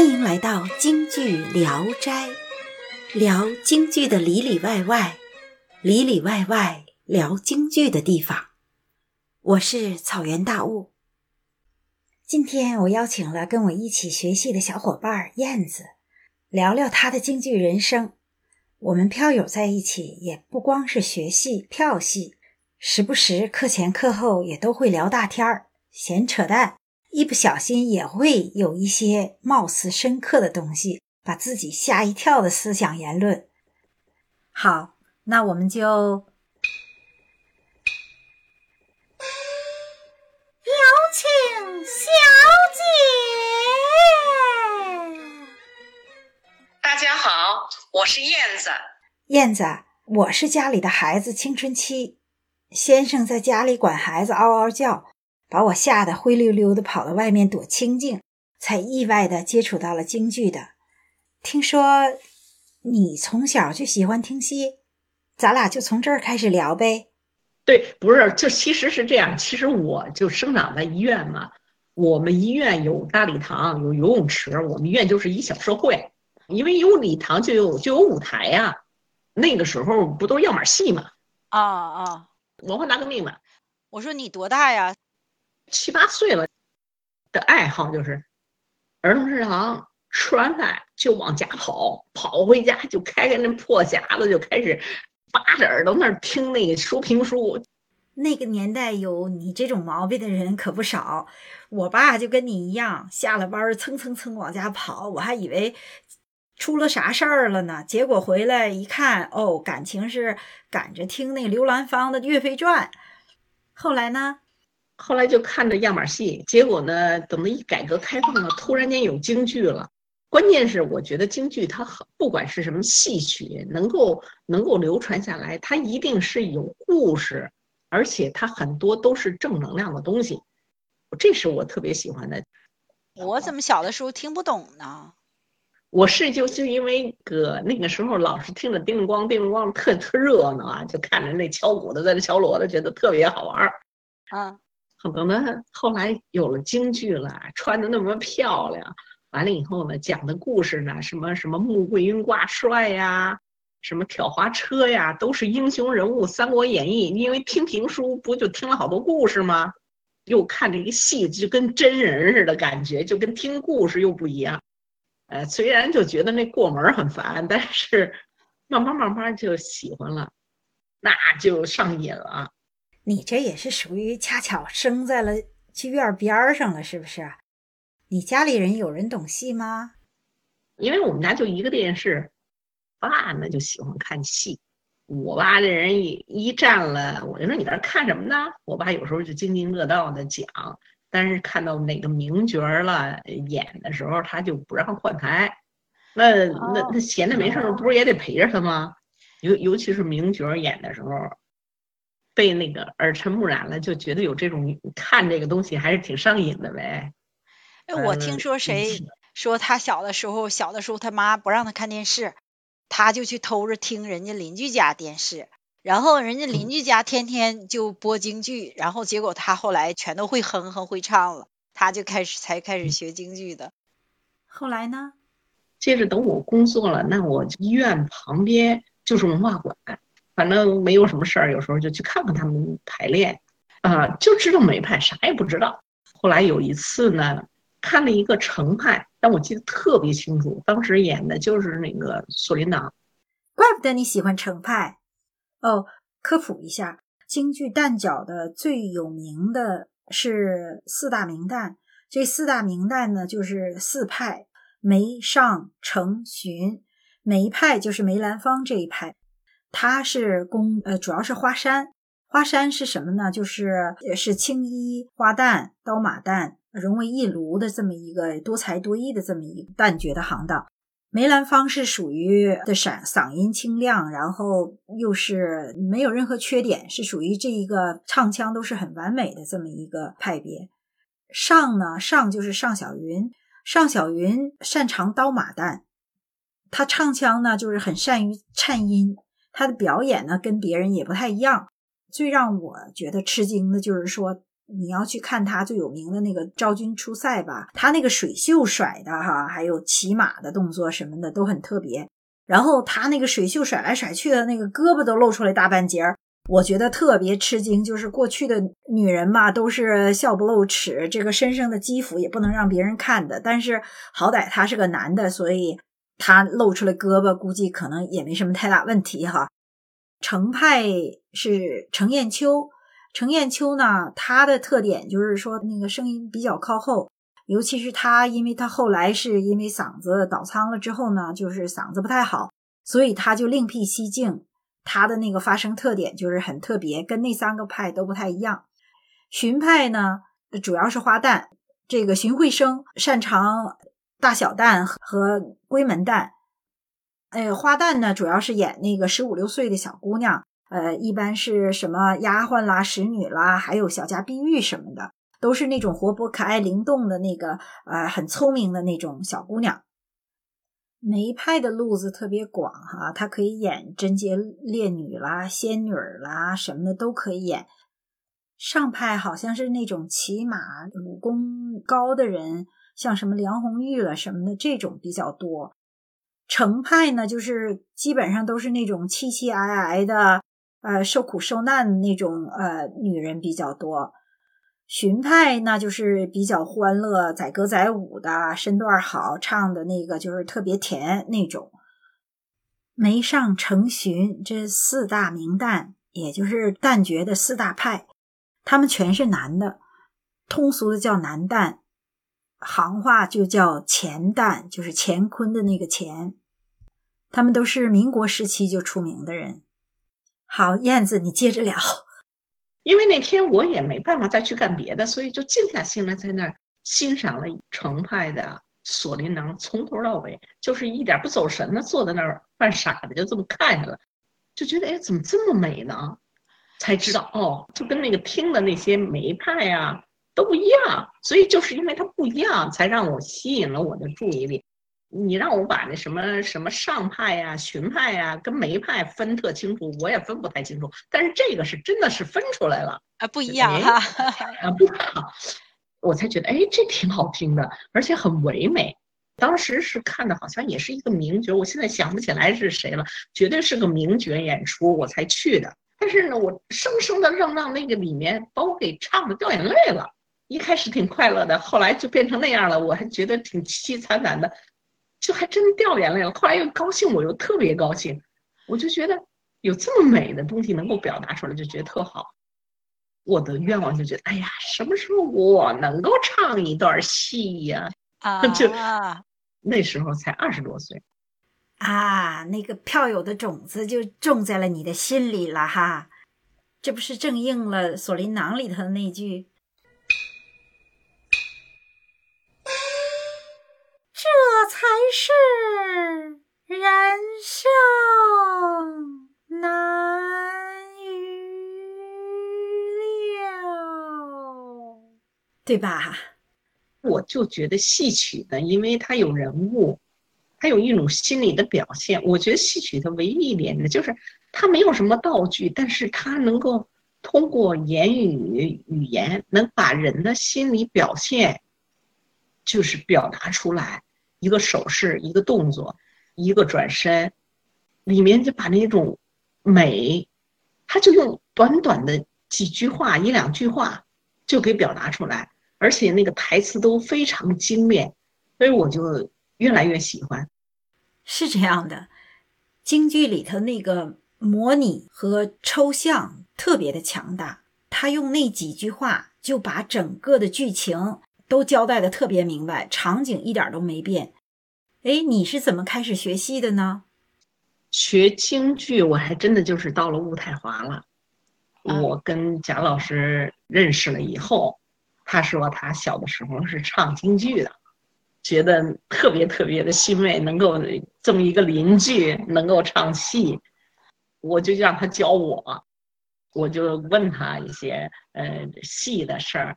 欢迎来到京剧聊斋，聊京剧的里里外外，里里外外聊京剧的地方。我是草原大雾。今天我邀请了跟我一起学戏的小伙伴燕子，聊聊她的京剧人生。我们票友在一起，也不光是学戏、票戏，时不时课前课后也都会聊大天儿、闲扯淡。一不小心也会有一些貌似深刻的东西，把自己吓一跳的思想言论。好，那我们就有请小姐。大家好，我是燕子。燕子，我是家里的孩子青春期，先生在家里管孩子嗷嗷叫。把我吓得灰溜溜的跑到外面躲清静，才意外的接触到了京剧的。听说你从小就喜欢听戏，咱俩就从这儿开始聊呗。对，不是，就其实是这样。其实我就生长在医院嘛，我们医院有大礼堂，有游泳池，我们医院就是一小社会。因为有礼堂就有就有舞台呀。那个时候不都是样板戏嘛？啊啊！文化大革命嘛。我说你多大呀？七八岁了的爱好就是儿童食堂吃完饭就往家跑，跑回家就开开那破匣子，就开始扒着耳朵那儿听那个说评书。那个年代有你这种毛病的人可不少。我爸就跟你一样，下了班蹭蹭蹭往家跑，我还以为出了啥事儿了呢。结果回来一看，哦，感情是赶着听那刘兰芳的《岳飞传》。后来呢？后来就看着样板戏，结果呢，等到一改革开放了，突然间有京剧了。关键是我觉得京剧它很，不管是什么戏曲，能够能够流传下来，它一定是有故事，而且它很多都是正能量的东西，这是我特别喜欢的。我怎么小的时候听不懂呢？我是就就因为个那个时候老是听着叮铃咣叮铃咣，特特热闹啊，就看着那敲鼓的在那敲锣的，觉得特别好玩儿。啊。可能呢，后来有了京剧了，穿的那么漂亮，完了以后呢，讲的故事呢，什么什么穆桂英挂帅呀，什么挑花车呀，都是英雄人物，《三国演义》。因为听评书不就听了好多故事吗？又看这个戏，就跟真人似的感觉，就跟听故事又不一样。呃，虽然就觉得那过门很烦，但是慢慢慢慢就喜欢了，那就上瘾了。你这也是属于恰巧生在了剧院边上了，是不是？你家里人有人懂戏吗？因为我们家就一个电视，爸呢就喜欢看戏。我爸这人一一站了，我就说你在这看什么呢？我爸有时候就津津乐道的讲，但是看到哪个名角了演的时候，他就不让换台。那那那闲的没事儿，不是也得陪着他吗？尤尤其是名角演的时候。被那个耳濡目染了，就觉得有这种看这个东西还是挺上瘾的呗。哎，我听说谁说他小的时候，小的时候他妈不让他看电视，他就去偷着听人家邻居家电视，然后人家邻居家天天就播京剧，然后结果他后来全都会哼哼会唱了，他就开始才开始学京剧的。后来呢？接着等我工作了，那我医院旁边就是文化馆。反正没有什么事儿，有时候就去看看他们排练，啊，就知道梅派，啥也不知道。后来有一次呢，看了一个程派，但我记得特别清楚，当时演的就是那个锁麟囊。怪不得你喜欢程派哦。科普一下，京剧旦角的最有名的是四大名旦，这四大名旦呢就是四派：梅、尚、程、荀。梅派就是梅兰芳这一派。他是宫呃，主要是花山。花山是什么呢？就是也是青衣花旦、刀马旦融为一炉的这么一个多才多艺的这么一个旦角的行当。梅兰芳是属于的嗓嗓音清亮，然后又是没有任何缺点，是属于这一个唱腔都是很完美的这么一个派别。上呢，上就是尚小云，尚小云擅长刀马旦，他唱腔呢就是很善于颤音。他的表演呢，跟别人也不太一样。最让我觉得吃惊的就是说，你要去看他最有名的那个昭君出塞吧，他那个水袖甩的哈，还有骑马的动作什么的都很特别。然后他那个水袖甩来甩去的那个胳膊都露出来大半截儿，我觉得特别吃惊。就是过去的女人嘛，都是笑不露齿，这个身上的肌肤也不能让别人看的。但是好歹他是个男的，所以他露出来胳膊，估计可能也没什么太大问题哈。程派是程砚秋，程砚秋呢，他的特点就是说那个声音比较靠后。尤其是他，因为他后来是因为嗓子倒仓了之后呢，就是嗓子不太好，所以他就另辟蹊径。他的那个发声特点就是很特别，跟那三个派都不太一样。荀派呢，主要是花旦，这个荀慧生擅长大小旦和闺门旦。呃，花旦呢，主要是演那个十五六岁的小姑娘，呃，一般是什么丫鬟啦、使女啦，还有小家碧玉什么的。都是那种活泼可爱、灵动的那个，呃，很聪明的那种小姑娘。梅派的路子特别广哈，她可以演贞洁烈女啦、仙女啦什么的都可以演。上派好像是那种骑马、武功高的人，像什么梁红玉了什么的这种比较多。程派呢，就是基本上都是那种凄凄哀哀的，呃，受苦受难那种呃女人比较多。荀派那就是比较欢乐、载歌载舞的，身段好，唱的那个就是特别甜那种。梅上、程荀这四大名旦，也就是旦角的四大派，他们全是男的，通俗的叫男旦，行话就叫钱旦，就是乾坤的那个钱。他们都是民国时期就出名的人。好，燕子，你接着聊。因为那天我也没办法再去干别的，所以就静下心来在那儿欣赏了程派的《锁麟囊》，从头到尾就是一点不走神的坐在那儿犯傻的，就这么看下来，就觉得哎，怎么这么美呢？才知道哦，就跟那个听的那些梅派呀都不一样，所以就是因为它不一样，才让我吸引了我的注意力。你让我把那什么什么上派呀、荀派呀跟梅派分特清楚，我也分不太清楚。但是这个是真的是分出来了啊，不一样哈，啊不一样，我才觉得哎，这挺好听的，而且很唯美。当时是看的好像也是一个名角，我现在想不起来是谁了，绝对是个名角演出，我才去的。但是呢，我生生的让让那个里面把我给唱的掉眼泪了。一开始挺快乐的，后来就变成那样了，我还觉得挺凄凄惨惨的。就还真掉眼泪了，后来又高兴，我又特别高兴，我就觉得有这么美的东西能够表达出来，就觉得特好。我的愿望就觉得，哎呀，什么时候我能够唱一段戏呀？啊，就那时候才二十多岁，啊，那个票友的种子就种在了你的心里了哈，这不是正应了《锁麟囊》里头的那句？才是人生难预料，对吧？我就觉得戏曲呢，因为它有人物，它有一种心理的表现。我觉得戏曲它唯一一点呢，就是它没有什么道具，但是它能够通过言语语言，能把人的心理表现，就是表达出来。一个手势，一个动作，一个转身，里面就把那种美，他就用短短的几句话，一两句话就给表达出来，而且那个台词都非常精炼，所以我就越来越喜欢。是这样的，京剧里头那个模拟和抽象特别的强大，他用那几句话就把整个的剧情。都交代的特别明白，场景一点都没变。哎，你是怎么开始学戏的呢？学京剧，我还真的就是到了雾太华了。我跟贾老师认识了以后，他说他小的时候是唱京剧的，觉得特别特别的欣慰，能够这么一个邻居能够唱戏，我就让他教我，我就问他一些呃戏的事儿。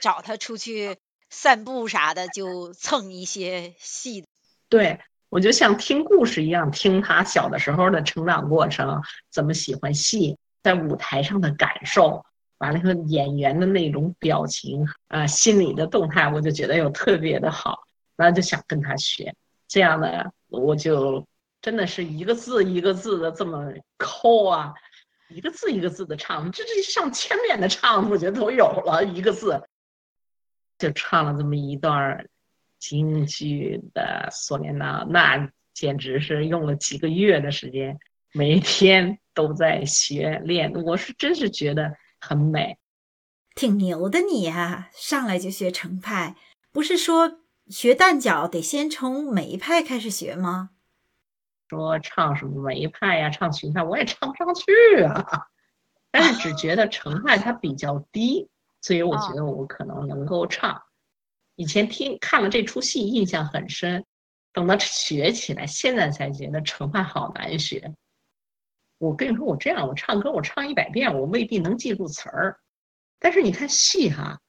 找他出去散步啥的，就蹭一些戏。对我就像听故事一样，听他小的时候的成长过程，怎么喜欢戏，在舞台上的感受，完了以后演员的那种表情啊、心理的动态，我就觉得又特别的好，然后就想跟他学。这样呢，我就真的是一个字一个字的这么抠啊，一个字一个字的唱，这这上千遍的唱，我觉得都有了一个字，就唱了这么一段京剧的《锁麟囊》，那简直是用了几个月的时间，每天都在学练，我是真是觉得。很美，挺牛的你呀！上来就学程派，不是说学旦角得先从梅派开始学吗？说唱什么梅派呀，唱荀派，我也唱不上去啊。但是只觉得程派它比较低，所以我觉得我可能能够唱。以前听看了这出戏，印象很深。等到学起来，现在才觉得成派好难学。我跟你说，我这样，我唱歌，我唱一百遍，我未必能记住词儿。但是你看戏哈，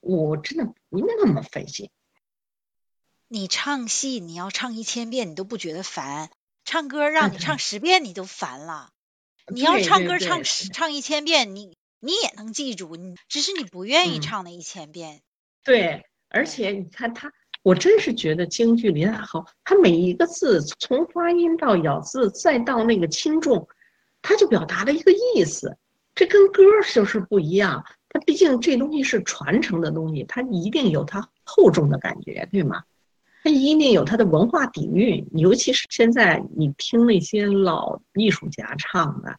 我真的不用那么费劲。你唱戏，你要唱一千遍，你都不觉得烦；唱歌让你唱十遍，你都烦了。你要唱歌唱十唱一千遍，你你也能记住，你只是你不愿意唱那一千遍。对，而且你看他。我真是觉得京剧里好，他每一个字从发音到咬字，再到那个轻重，他就表达了一个意思。这跟歌就是不一样。他毕竟这东西是传承的东西，它一定有它厚重的感觉，对吗？它一定有它的文化底蕴。尤其是现在你听那些老艺术家唱的，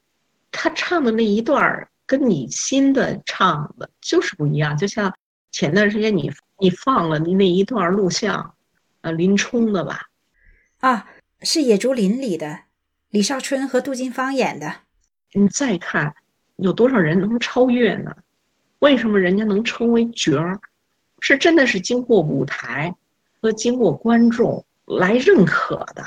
他唱的那一段儿跟你新的唱的就是不一样。就像前段时间你。你放了那一段录像，呃，林冲的吧？啊，是《野猪林》里的，李少春和杜近芳演的。你再看，有多少人能超越呢？为什么人家能成为角儿？是真的是经过舞台和经过观众来认可的，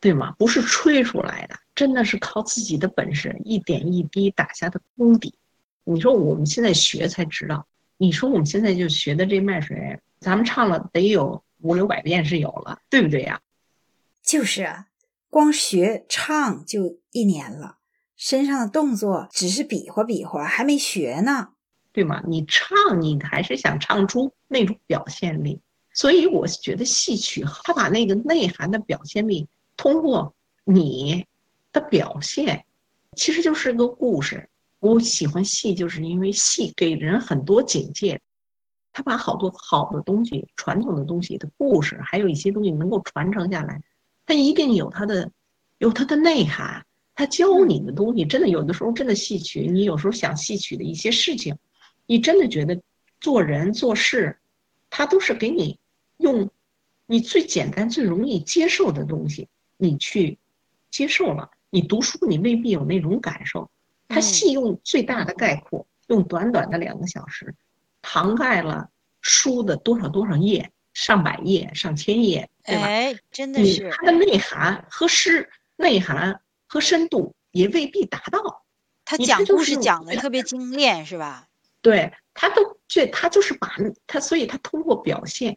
对吗？不是吹出来的，真的是靠自己的本事一点一滴打下的功底。你说我们现在学才知道。你说我们现在就学的这卖水，咱们唱了得有五六百遍是有了，对不对呀？就是啊，光学唱就一年了，身上的动作只是比划比划，还没学呢，对吗？你唱，你还是想唱出那种表现力，所以我觉得戏曲它把那个内涵的表现力通过你的表现，其实就是个故事。我喜欢戏，就是因为戏给人很多警戒，他把好多好的东西、传统的东西的故事，还有一些东西能够传承下来，它一定有它的有它的内涵。他教你的东西，真的有的时候真的戏曲，你有时候想戏曲的一些事情，你真的觉得做人做事，他都是给你用你最简单、最容易接受的东西，你去接受了。你读书，你未必有那种感受。他戏用最大的概括，用短短的两个小时，涵盖了书的多少多少页，上百页、上千页，对吧？哎，真的是。它的内涵和诗内涵和深度也未必达到。他讲故事讲的特别精炼，是吧？对他都这，他就是把他，所以他通过表现，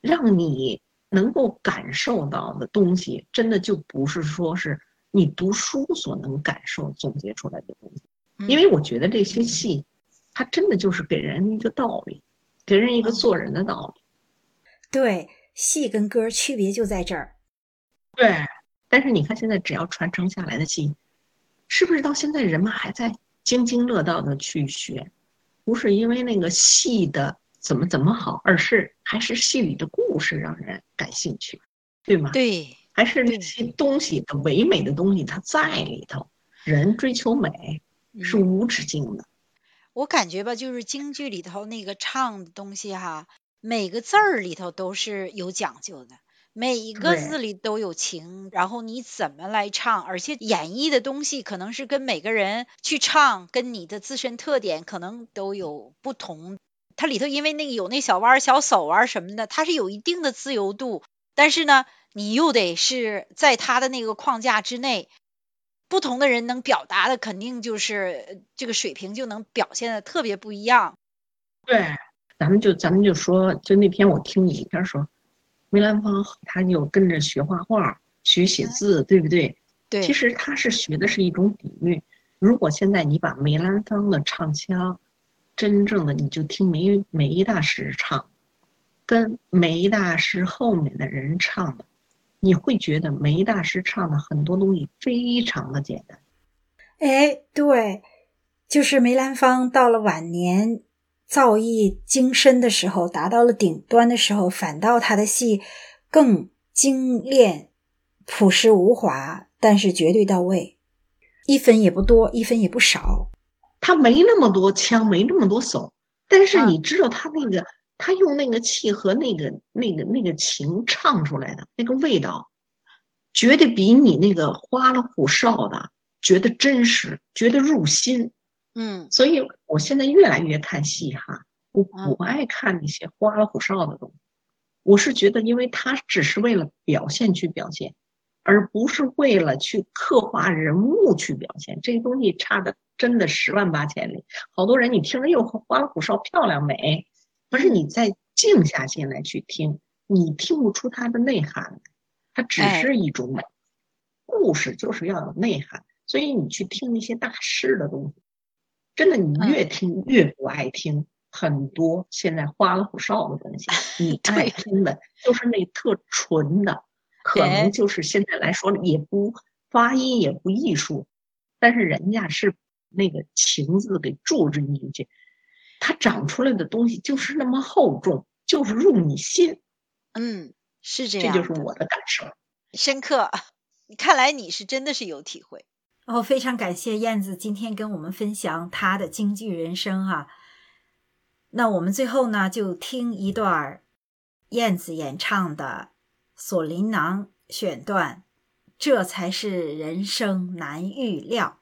让你能够感受到的东西，真的就不是说是。你读书所能感受、总结出来的东西，因为我觉得这些戏，它真的就是给人一个道理，给人一个做人的道理。对，戏跟歌区别就在这儿。对，但是你看现在只要传承下来的戏，是不是到现在人们还在津津乐道的去学？不是因为那个戏的怎么怎么好，而是还是戏里的故事让人感兴趣，对吗？对。还是那些东西的唯美的东西，它在里头。人追求美是无止境的。我感觉吧，就是京剧里头那个唱的东西哈，每个字儿里头都是有讲究的，每一个字里都有情。然后你怎么来唱，而且演绎的东西可能是跟每个人去唱，跟你的自身特点可能都有不同。它里头因为那个有那小弯小手啊什么的，它是有一定的自由度，但是呢。你又得是在他的那个框架之内，不同的人能表达的肯定就是这个水平就能表现的特别不一样。对，咱们就咱们就说，就那天我听你一边说，梅兰芳他就跟着学画画、学写字，对不对？对。其实他是学的是一种底蕴，如果现在你把梅兰芳的唱腔，真正的你就听梅梅大师唱，跟梅大师后面的人唱的，你会觉得梅大师唱的很多东西非常的简单。哎，对，就是梅兰芳到了晚年造诣精深的时候，达到了顶端的时候，反倒他的戏更精炼、朴实无华，但是绝对到位。一分也不多，一分也不少。他没那么多腔，没那么多手，但是你知道他那个，他用那个气和那个那个那个情唱出来的那个味道，绝对比你那个花里胡哨的觉得真实，觉得入心。嗯，所以我现在越来越看戏哈，我不爱看那些花里胡哨的东西。我是觉得，因为他只是为了表现去表现。而不是为了去刻画人物去表现，这个东西差的真的十万八千里。好多人你听着又花里胡哨，漂亮美，可是你再静下心来去听，你听不出它的内涵，它只是一种美。故事就是要有内涵，所以你去听那些大师的东西，真的你越听越不爱听。很多现在花里胡哨的东西，你爱听的就是那特纯的。可能就是现在来说也不发音也不艺术，但是人家是那个情字给注入进去，它长出来的东西就是那么厚重，就是入你心。嗯，是这样，这就是我的感受，深刻。看来你是真的是有体会。哦，非常感谢燕子今天跟我们分享她的京剧人生哈。那我们最后呢，就听一段燕子演唱的。锁麟囊选段，这才是人生难预料。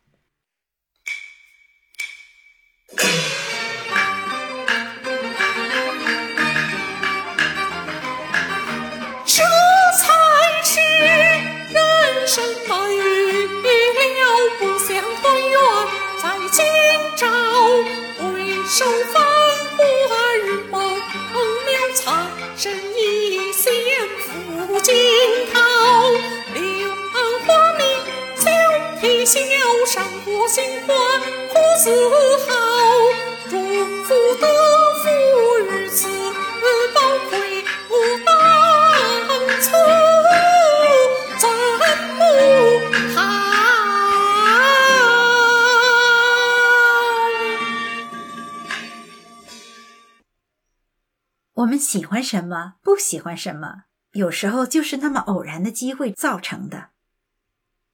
喜欢什么，不喜欢什么。有时候就是那么偶然的机会造成的。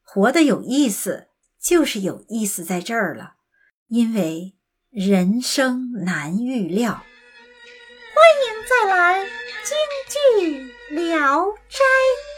活得有意思，就是有意思在这儿了，因为人生难预料。欢迎再来京剧聊斋。